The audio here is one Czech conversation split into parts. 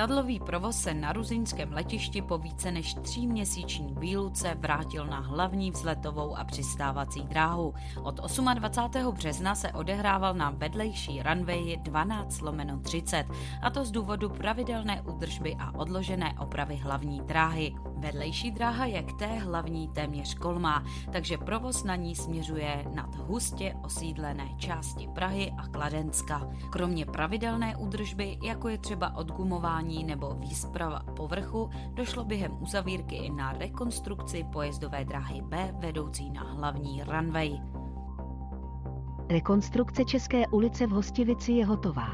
Letadlový provoz se na ruzinském letišti po více než tříměsíční výluce vrátil na hlavní vzletovou a přistávací dráhu. Od 28. března se odehrával na vedlejší runway 12 lomeno 30, a to z důvodu pravidelné údržby a odložené opravy hlavní dráhy. Vedlejší dráha je k té hlavní téměř kolmá, takže provoz na ní směřuje nad hustě osídlené části Prahy a Kladenska. Kromě pravidelné údržby, jako je třeba odgumování nebo výsprava povrchu, došlo během uzavírky i na rekonstrukci pojezdové dráhy B vedoucí na hlavní runway. Rekonstrukce České ulice v Hostivici je hotová.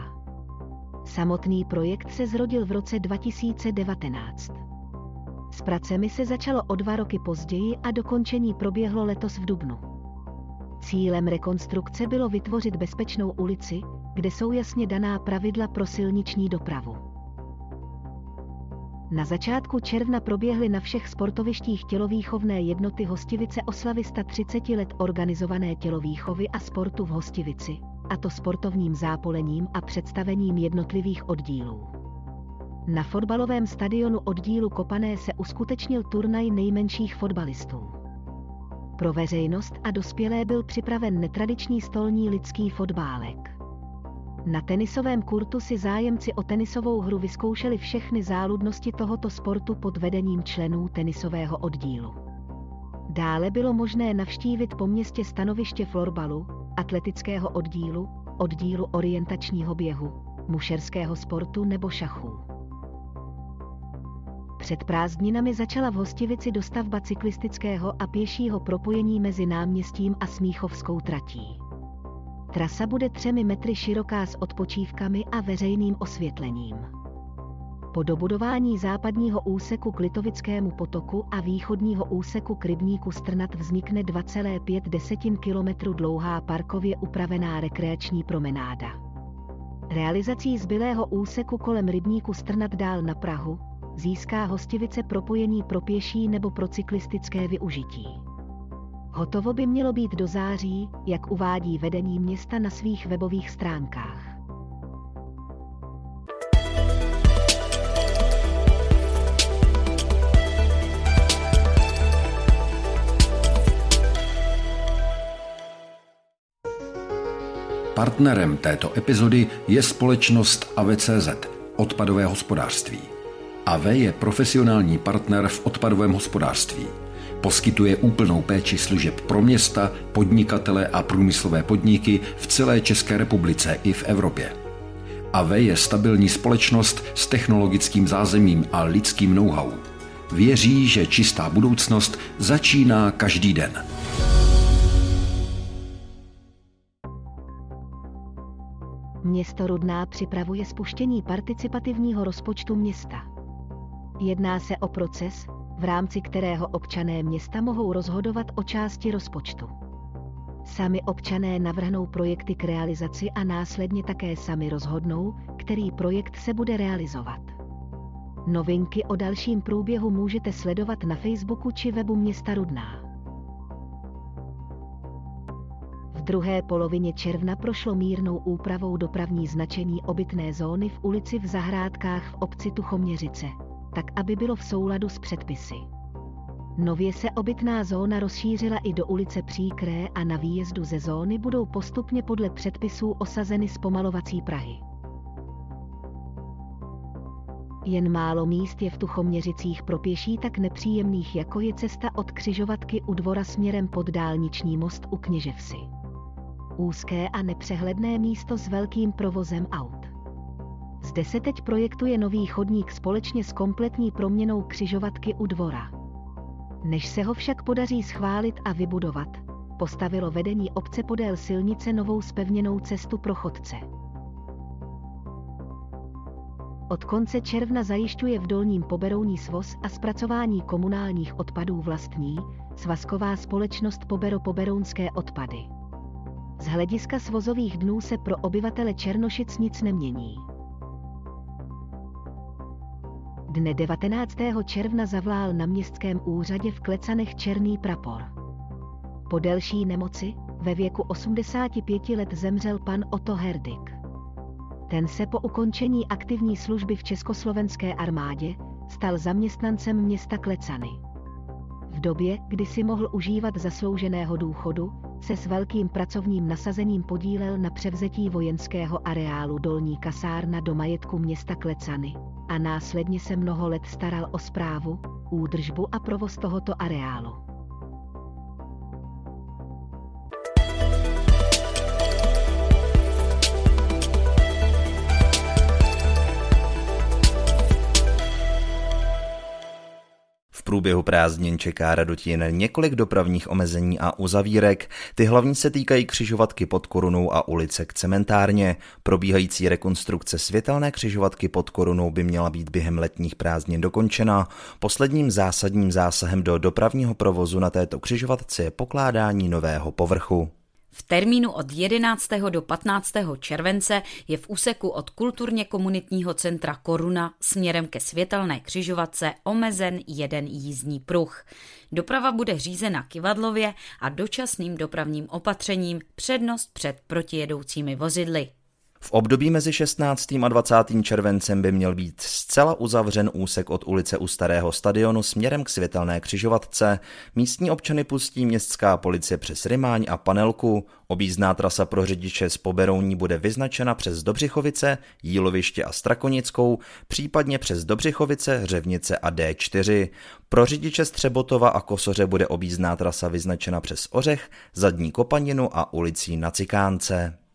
Samotný projekt se zrodil v roce 2019. S pracemi se začalo o dva roky později a dokončení proběhlo letos v Dubnu. Cílem rekonstrukce bylo vytvořit bezpečnou ulici, kde jsou jasně daná pravidla pro silniční dopravu. Na začátku června proběhly na všech sportovištích tělovýchovné jednoty Hostivice oslavy 130 let organizované tělovýchovy a sportu v Hostivici, a to sportovním zápolením a představením jednotlivých oddílů. Na fotbalovém stadionu oddílu Kopané se uskutečnil turnaj nejmenších fotbalistů. Pro veřejnost a dospělé byl připraven netradiční stolní lidský fotbálek. Na tenisovém kurtu si zájemci o tenisovou hru vyzkoušeli všechny záludnosti tohoto sportu pod vedením členů tenisového oddílu. Dále bylo možné navštívit po městě stanoviště florbalu, atletického oddílu, oddílu orientačního běhu, mušerského sportu nebo šachů. Před prázdninami začala v Hostivici dostavba cyklistického a pěšího propojení mezi náměstím a Smíchovskou tratí. Trasa bude třemi metry široká s odpočívkami a veřejným osvětlením. Po dobudování západního úseku k Litovickému potoku a východního úseku k rybníku Strnat vznikne 2,5 km dlouhá parkově upravená rekreační promenáda. Realizací zbylého úseku kolem rybníku Strnat dál na Prahu, získá hostivice propojení pro pěší nebo pro cyklistické využití. Hotovo by mělo být do září, jak uvádí vedení města na svých webových stránkách. Partnerem této epizody je společnost AVCZ, odpadové hospodářství. AVE je profesionální partner v odpadovém hospodářství. Poskytuje úplnou péči služeb pro města, podnikatele a průmyslové podniky v celé České republice i v Evropě. AVE je stabilní společnost s technologickým zázemím a lidským know-how. Věří, že čistá budoucnost začíná každý den. Město Rudná připravuje spuštění participativního rozpočtu města. Jedná se o proces, v rámci kterého občané města mohou rozhodovat o části rozpočtu. Sami občané navrhnou projekty k realizaci a následně také sami rozhodnou, který projekt se bude realizovat. Novinky o dalším průběhu můžete sledovat na Facebooku či webu města Rudná. V druhé polovině června prošlo mírnou úpravou dopravní značení obytné zóny v ulici v Zahrádkách v obci Tuchoměřice tak aby bylo v souladu s předpisy. Nově se obytná zóna rozšířila i do ulice Příkré a na výjezdu ze zóny budou postupně podle předpisů osazeny zpomalovací Prahy. Jen málo míst je v Tuchoměřicích pro pěší tak nepříjemných, jako je cesta od křižovatky u dvora směrem pod dálniční most u Kněževsi. Úzké a nepřehledné místo s velkým provozem aut. Zde se teď projektuje nový chodník společně s kompletní proměnou křižovatky u dvora. Než se ho však podaří schválit a vybudovat, postavilo vedení obce podél silnice novou spevněnou cestu pro chodce. Od konce června zajišťuje v Dolním Poberouní svoz a zpracování komunálních odpadů vlastní svazková společnost Pobero Poberounské odpady. Z hlediska svozových dnů se pro obyvatele Černošic nic nemění. Dne 19. června zavlál na městském úřadě v Klecanech černý prapor. Po delší nemoci, ve věku 85 let zemřel pan Otto Herdik. Ten se po ukončení aktivní služby v československé armádě stal zaměstnancem města Klecany. V době, kdy si mohl užívat zaslouženého důchodu, se s velkým pracovním nasazením podílel na převzetí vojenského areálu Dolní kasárna do majetku města Klecany a následně se mnoho let staral o správu, údržbu a provoz tohoto areálu. Průběhu prázdnin čeká Radotin několik dopravních omezení a uzavírek. Ty hlavní se týkají křižovatky pod Korunou a ulice k cementárně. Probíhající rekonstrukce světelné křižovatky pod Korunou by měla být během letních prázdnin dokončena. Posledním zásadním zásahem do dopravního provozu na této křižovatce je pokládání nového povrchu. V termínu od 11. do 15. července je v úseku od kulturně komunitního centra Koruna směrem ke světelné křižovatce omezen jeden jízdní pruh. Doprava bude řízena kivadlově a dočasným dopravním opatřením přednost před protijedoucími vozidly. V období mezi 16. a 20. červencem by měl být zcela uzavřen úsek od ulice u Starého stadionu směrem k světelné křižovatce. Místní občany pustí městská policie přes Rymáň a Panelku. Obízná trasa pro řidiče z Poberouní bude vyznačena přes Dobřichovice, Jíloviště a Strakonickou, případně přes Dobřichovice, Řevnice a D4. Pro řidiče z Třebotova a Kosoře bude obízná trasa vyznačena přes Ořech, Zadní Kopaninu a ulicí na Cikánce.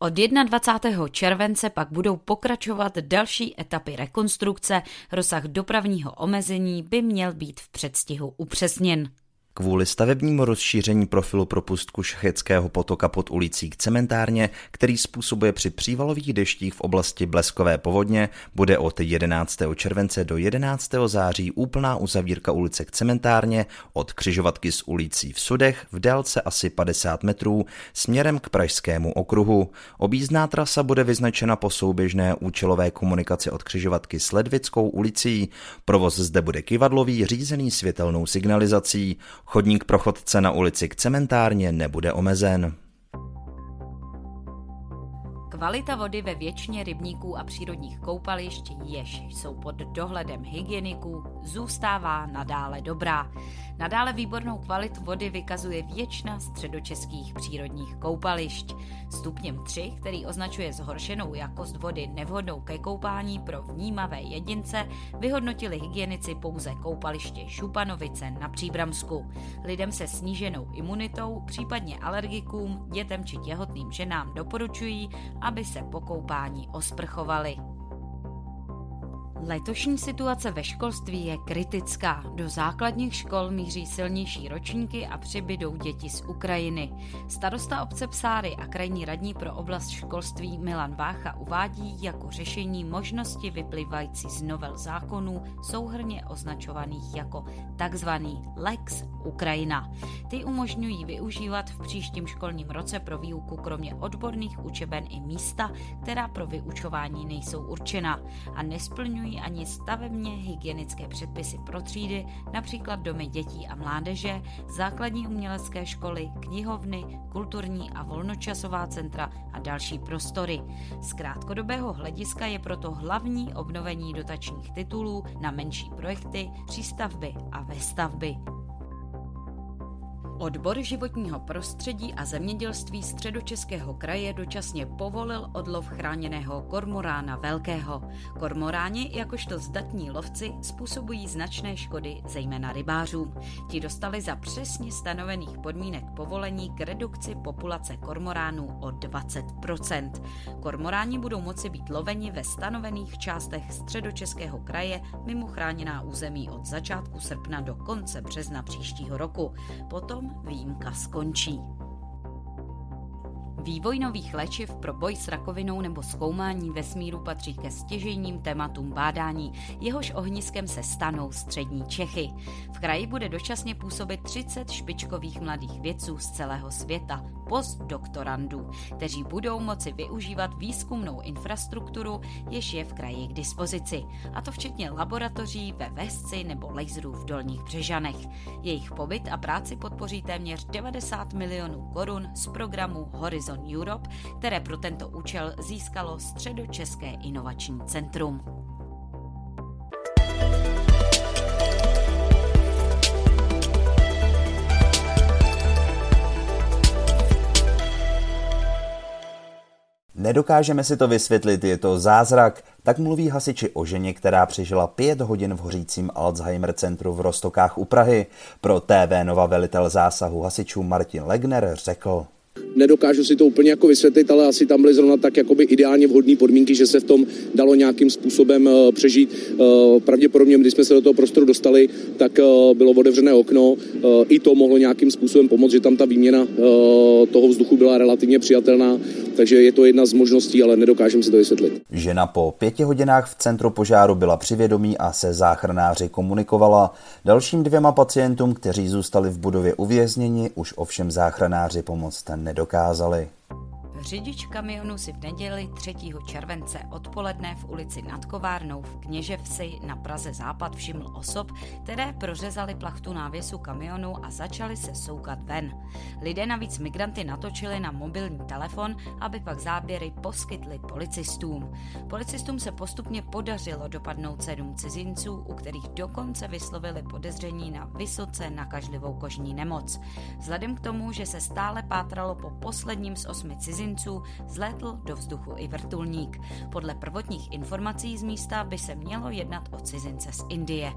Od 21. července pak budou pokračovat další etapy rekonstrukce, rozsah dopravního omezení by měl být v předstihu upřesněn. Kvůli stavebnímu rozšíření profilu propustku Šacheckého potoka pod ulicí k cementárně, který způsobuje při přívalových deštích v oblasti Bleskové povodně, bude od 11. července do 11. září úplná uzavírka ulice k cementárně od křižovatky s ulicí v Sudech v délce asi 50 metrů směrem k Pražskému okruhu. Obízná trasa bude vyznačena po souběžné účelové komunikaci od křižovatky s Ledvickou ulicí. Provoz zde bude kivadlový, řízený světelnou signalizací. Chodník pro chodce na ulici k cementárně nebude omezen. Kvalita vody ve většině rybníků a přírodních koupališť, jež jsou pod dohledem hygieniků, zůstává nadále dobrá. Nadále výbornou kvalitu vody vykazuje většina středočeských přírodních koupališť. Stupněm 3, který označuje zhoršenou jakost vody nevhodnou ke koupání pro vnímavé jedince, vyhodnotili hygienici pouze koupaliště Šupanovice na Příbramsku. Lidem se sníženou imunitou, případně alergikům, dětem či těhotným ženám doporučují, aby se po koupání osprchovali. Letošní situace ve školství je kritická. Do základních škol míří silnější ročníky a přibydou děti z Ukrajiny. Starosta obce Psáry a krajní radní pro oblast školství Milan Vácha uvádí jako řešení možnosti vyplývající z novel zákonů souhrně označovaných jako takzvaný Lex Ukrajina. Ty umožňují využívat v příštím školním roce pro výuku kromě odborných učeben i místa, která pro vyučování nejsou určena a nesplňují ani stavebně hygienické předpisy pro třídy, například domy dětí a mládeže, základní umělecké školy, knihovny, kulturní a volnočasová centra a další prostory. Z krátkodobého hlediska je proto hlavní obnovení dotačních titulů na menší projekty, přístavby a vestavby. Odbor životního prostředí a zemědělství středočeského kraje dočasně povolil odlov chráněného kormorána velkého. Kormoráni, jakožto zdatní lovci, způsobují značné škody, zejména rybářům. Ti dostali za přesně stanovených podmínek povolení k redukci populace kormoránů o 20%. Kormoráni budou moci být loveni ve stanovených částech středočeského kraje mimo chráněná území od začátku srpna do konce března příštího roku. Potom výjimka skončí. Vývoj nových léčiv pro boj s rakovinou nebo zkoumání vesmíru patří ke stěžejním tématům bádání, jehož ohniskem se stanou střední Čechy. V kraji bude dočasně působit 30 špičkových mladých vědců z celého světa, postdoktorandů, kteří budou moci využívat výzkumnou infrastrukturu, jež je v kraji k dispozici, a to včetně laboratoří ve Vesci nebo laserů v Dolních Břežanech. Jejich pobyt a práci podpoří téměř 90 milionů korun z programu Horizon Europe, které pro tento účel získalo Středočeské inovační centrum. Nedokážeme si to vysvětlit, je to zázrak, tak mluví hasiči o ženě, která přežila pět hodin v hořícím Alzheimer centru v Rostokách u Prahy. Pro TV Nova velitel zásahu hasičů Martin Legner řekl. Nedokážu si to úplně jako vysvětlit, ale asi tam byly zrovna tak jakoby ideálně vhodné podmínky, že se v tom dalo nějakým způsobem uh, přežít. Uh, pravděpodobně, když jsme se do toho prostoru dostali, tak uh, bylo otevřené okno. I to mohlo nějakým způsobem pomoct, že tam ta výměna toho vzduchu byla relativně přijatelná, takže je to jedna z možností, ale nedokážeme si to vysvětlit. Žena po pěti hodinách v centru požáru byla přivědomí a se záchranáři komunikovala. Dalším dvěma pacientům, kteří zůstali v budově uvězněni, už ovšem záchranáři pomoct nedokázali. Řidič kamionu si v neděli 3. července odpoledne v ulici nad Kovárnou v Kněževsi na Praze Západ všiml osob, které prořezali plachtu návěsu kamionu a začali se soukat ven. Lidé navíc migranty natočili na mobilní telefon, aby pak záběry poskytli policistům. Policistům se postupně podařilo dopadnout sedm cizinců, u kterých dokonce vyslovili podezření na vysoce nakažlivou kožní nemoc. Vzhledem k tomu, že se stále pátralo po posledním z osmi cizinců, cizinců zlétl do vzduchu i vrtulník. Podle prvotních informací z místa by se mělo jednat o cizince z Indie.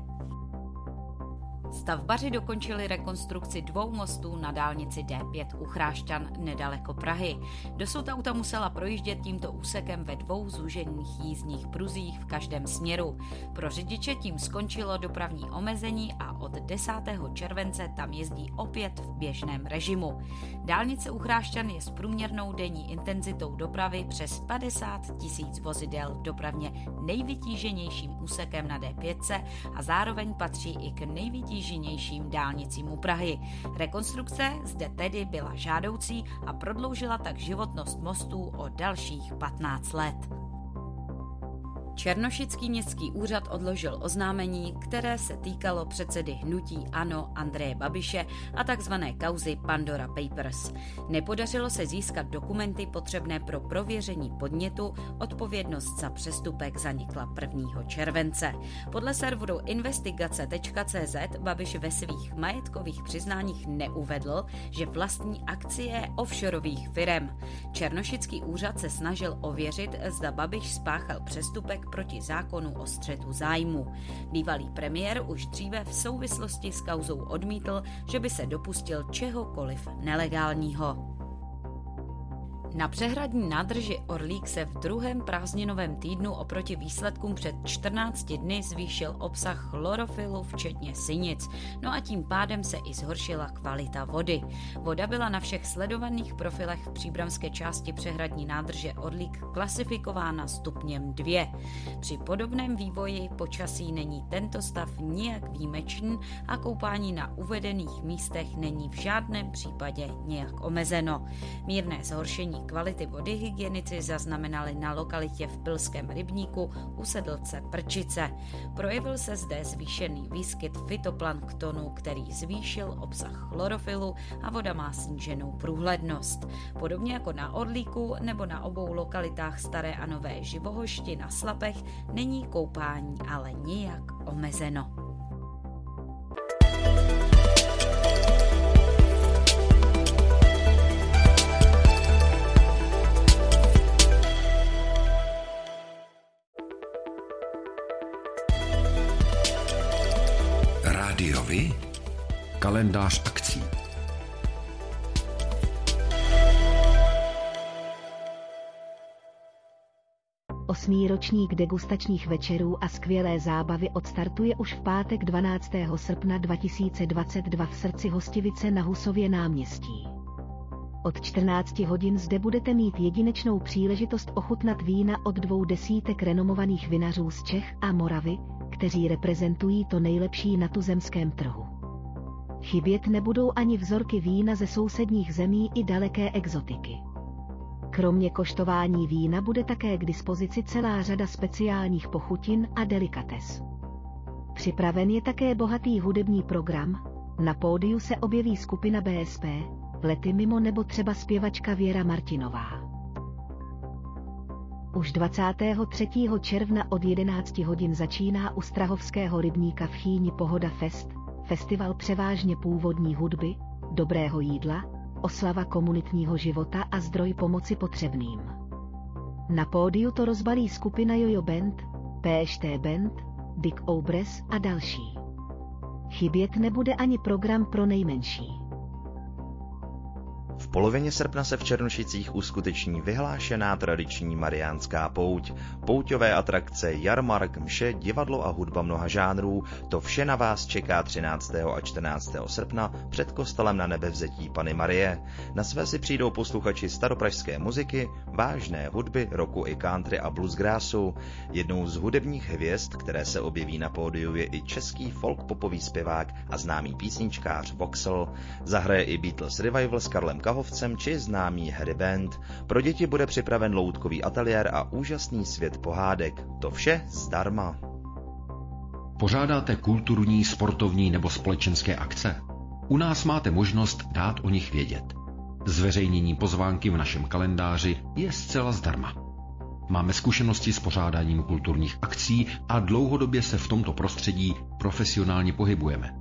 Stavbaři dokončili rekonstrukci dvou mostů na dálnici D5 u Chrášťan nedaleko Prahy. Dosud auta musela projíždět tímto úsekem ve dvou zúžených jízdních pruzích v každém směru. Pro řidiče tím skončilo dopravní omezení a od 10. července tam jezdí opět v běžném režimu. Dálnice u Chrášťan je s průměrnou denní intenzitou dopravy přes 50 tisíc vozidel dopravně nejvytíženějším úsekem na D5 a zároveň patří i k nejvytíženějším nejvytíženějším dálnicím u Prahy. Rekonstrukce zde tedy byla žádoucí a prodloužila tak životnost mostů o dalších 15 let. Černošický městský úřad odložil oznámení, které se týkalo předsedy hnutí ANO Andreje Babiše a tzv. kauzy Pandora Papers. Nepodařilo se získat dokumenty potřebné pro prověření podnětu, odpovědnost za přestupek zanikla 1. července. Podle serveru investigace.cz Babiš ve svých majetkových přiznáních neuvedl, že vlastní akcie offshoreových firm. Černošický úřad se snažil ověřit, zda Babiš spáchal přestupek proti zákonu o střetu zájmu. Bývalý premiér už dříve v souvislosti s kauzou odmítl, že by se dopustil čehokoliv nelegálního. Na přehradní nádrži Orlík se v druhém prázdninovém týdnu oproti výsledkům před 14 dny zvýšil obsah chlorofilu včetně synic, no a tím pádem se i zhoršila kvalita vody. Voda byla na všech sledovaných profilech v příbramské části přehradní nádrže Orlík klasifikována stupněm 2. Při podobném vývoji počasí není tento stav nijak výjimečný a koupání na uvedených místech není v žádném případě nijak omezeno. Mírné zhoršení kvality vody hygienici zaznamenali na lokalitě v Pilském rybníku u sedlce Prčice. Projevil se zde zvýšený výskyt fitoplanktonu, který zvýšil obsah chlorofilu a voda má sníženou průhlednost. Podobně jako na Orlíku nebo na obou lokalitách Staré a Nové Živohošti na Slapech není koupání ale nijak omezeno. Kalendář akcí. Osmý ročník degustačních večerů a skvělé zábavy odstartuje už v pátek 12. srpna 2022 v srdci Hostivice na Husově náměstí. Od 14 hodin zde budete mít jedinečnou příležitost ochutnat vína od dvou desítek renomovaných vinařů z Čech a Moravy, kteří reprezentují to nejlepší na tuzemském trhu. Chybět nebudou ani vzorky vína ze sousedních zemí i daleké exotiky. Kromě koštování vína bude také k dispozici celá řada speciálních pochutin a delikates. Připraven je také bohatý hudební program, na pódiu se objeví skupina BSP, lety mimo nebo třeba zpěvačka Věra Martinová. Už 23. června od 11 hodin začíná u Strahovského rybníka v Chýni Pohoda Fest, festival převážně původní hudby, dobrého jídla, oslava komunitního života a zdroj pomoci potřebným. Na pódiu to rozbalí skupina Jojo Band, PŠT Band, Dick Obres a další. Chybět nebude ani program pro nejmenší. Polovině srpna se v Černošicích uskuteční vyhlášená tradiční mariánská pouť. Pouťové atrakce, jarmark, mše, divadlo a hudba mnoha žánrů, to vše na vás čeká 13. a 14. srpna před kostelem na nebevzetí Pany Marie. Na své si přijdou posluchači staropražské muziky, vážné hudby, roku i country a bluesgrassu. Jednou z hudebních hvězd, které se objeví na pódiu, je i český folk popový zpěvák a známý písničkář Voxel. Zahraje i Beatles Revival s Karlem Kahovcem či známý Harry Band. Pro děti bude připraven loutkový ateliér a úžasný svět pohádek. To vše zdarma. Pořádáte kulturní, sportovní nebo společenské akce? U nás máte možnost dát o nich vědět. Zveřejnění pozvánky v našem kalendáři je zcela zdarma. Máme zkušenosti s pořádáním kulturních akcí a dlouhodobě se v tomto prostředí profesionálně pohybujeme.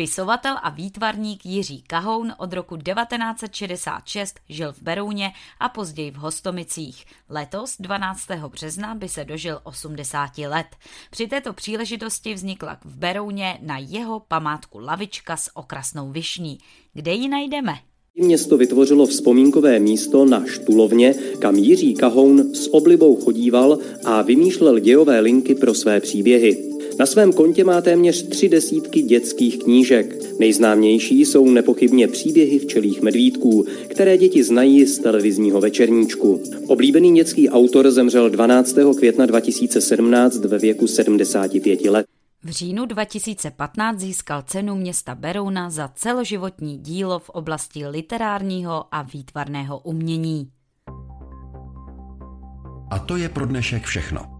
Spisovatel a výtvarník Jiří Kahoun od roku 1966 žil v Berouně a později v Hostomicích. Letos 12. března by se dožil 80 let. Při této příležitosti vznikla v Berouně na jeho památku lavička s okrasnou višní. Kde ji najdeme? Město vytvořilo vzpomínkové místo na Štulovně, kam Jiří Kahoun s oblibou chodíval a vymýšlel dějové linky pro své příběhy. Na svém kontě má téměř tři desítky dětských knížek. Nejznámější jsou nepochybně příběhy včelých medvídků, které děti znají z televizního večerníčku. Oblíbený dětský autor zemřel 12. května 2017 ve věku 75 let. V říjnu 2015 získal cenu města Berouna za celoživotní dílo v oblasti literárního a výtvarného umění. A to je pro dnešek všechno.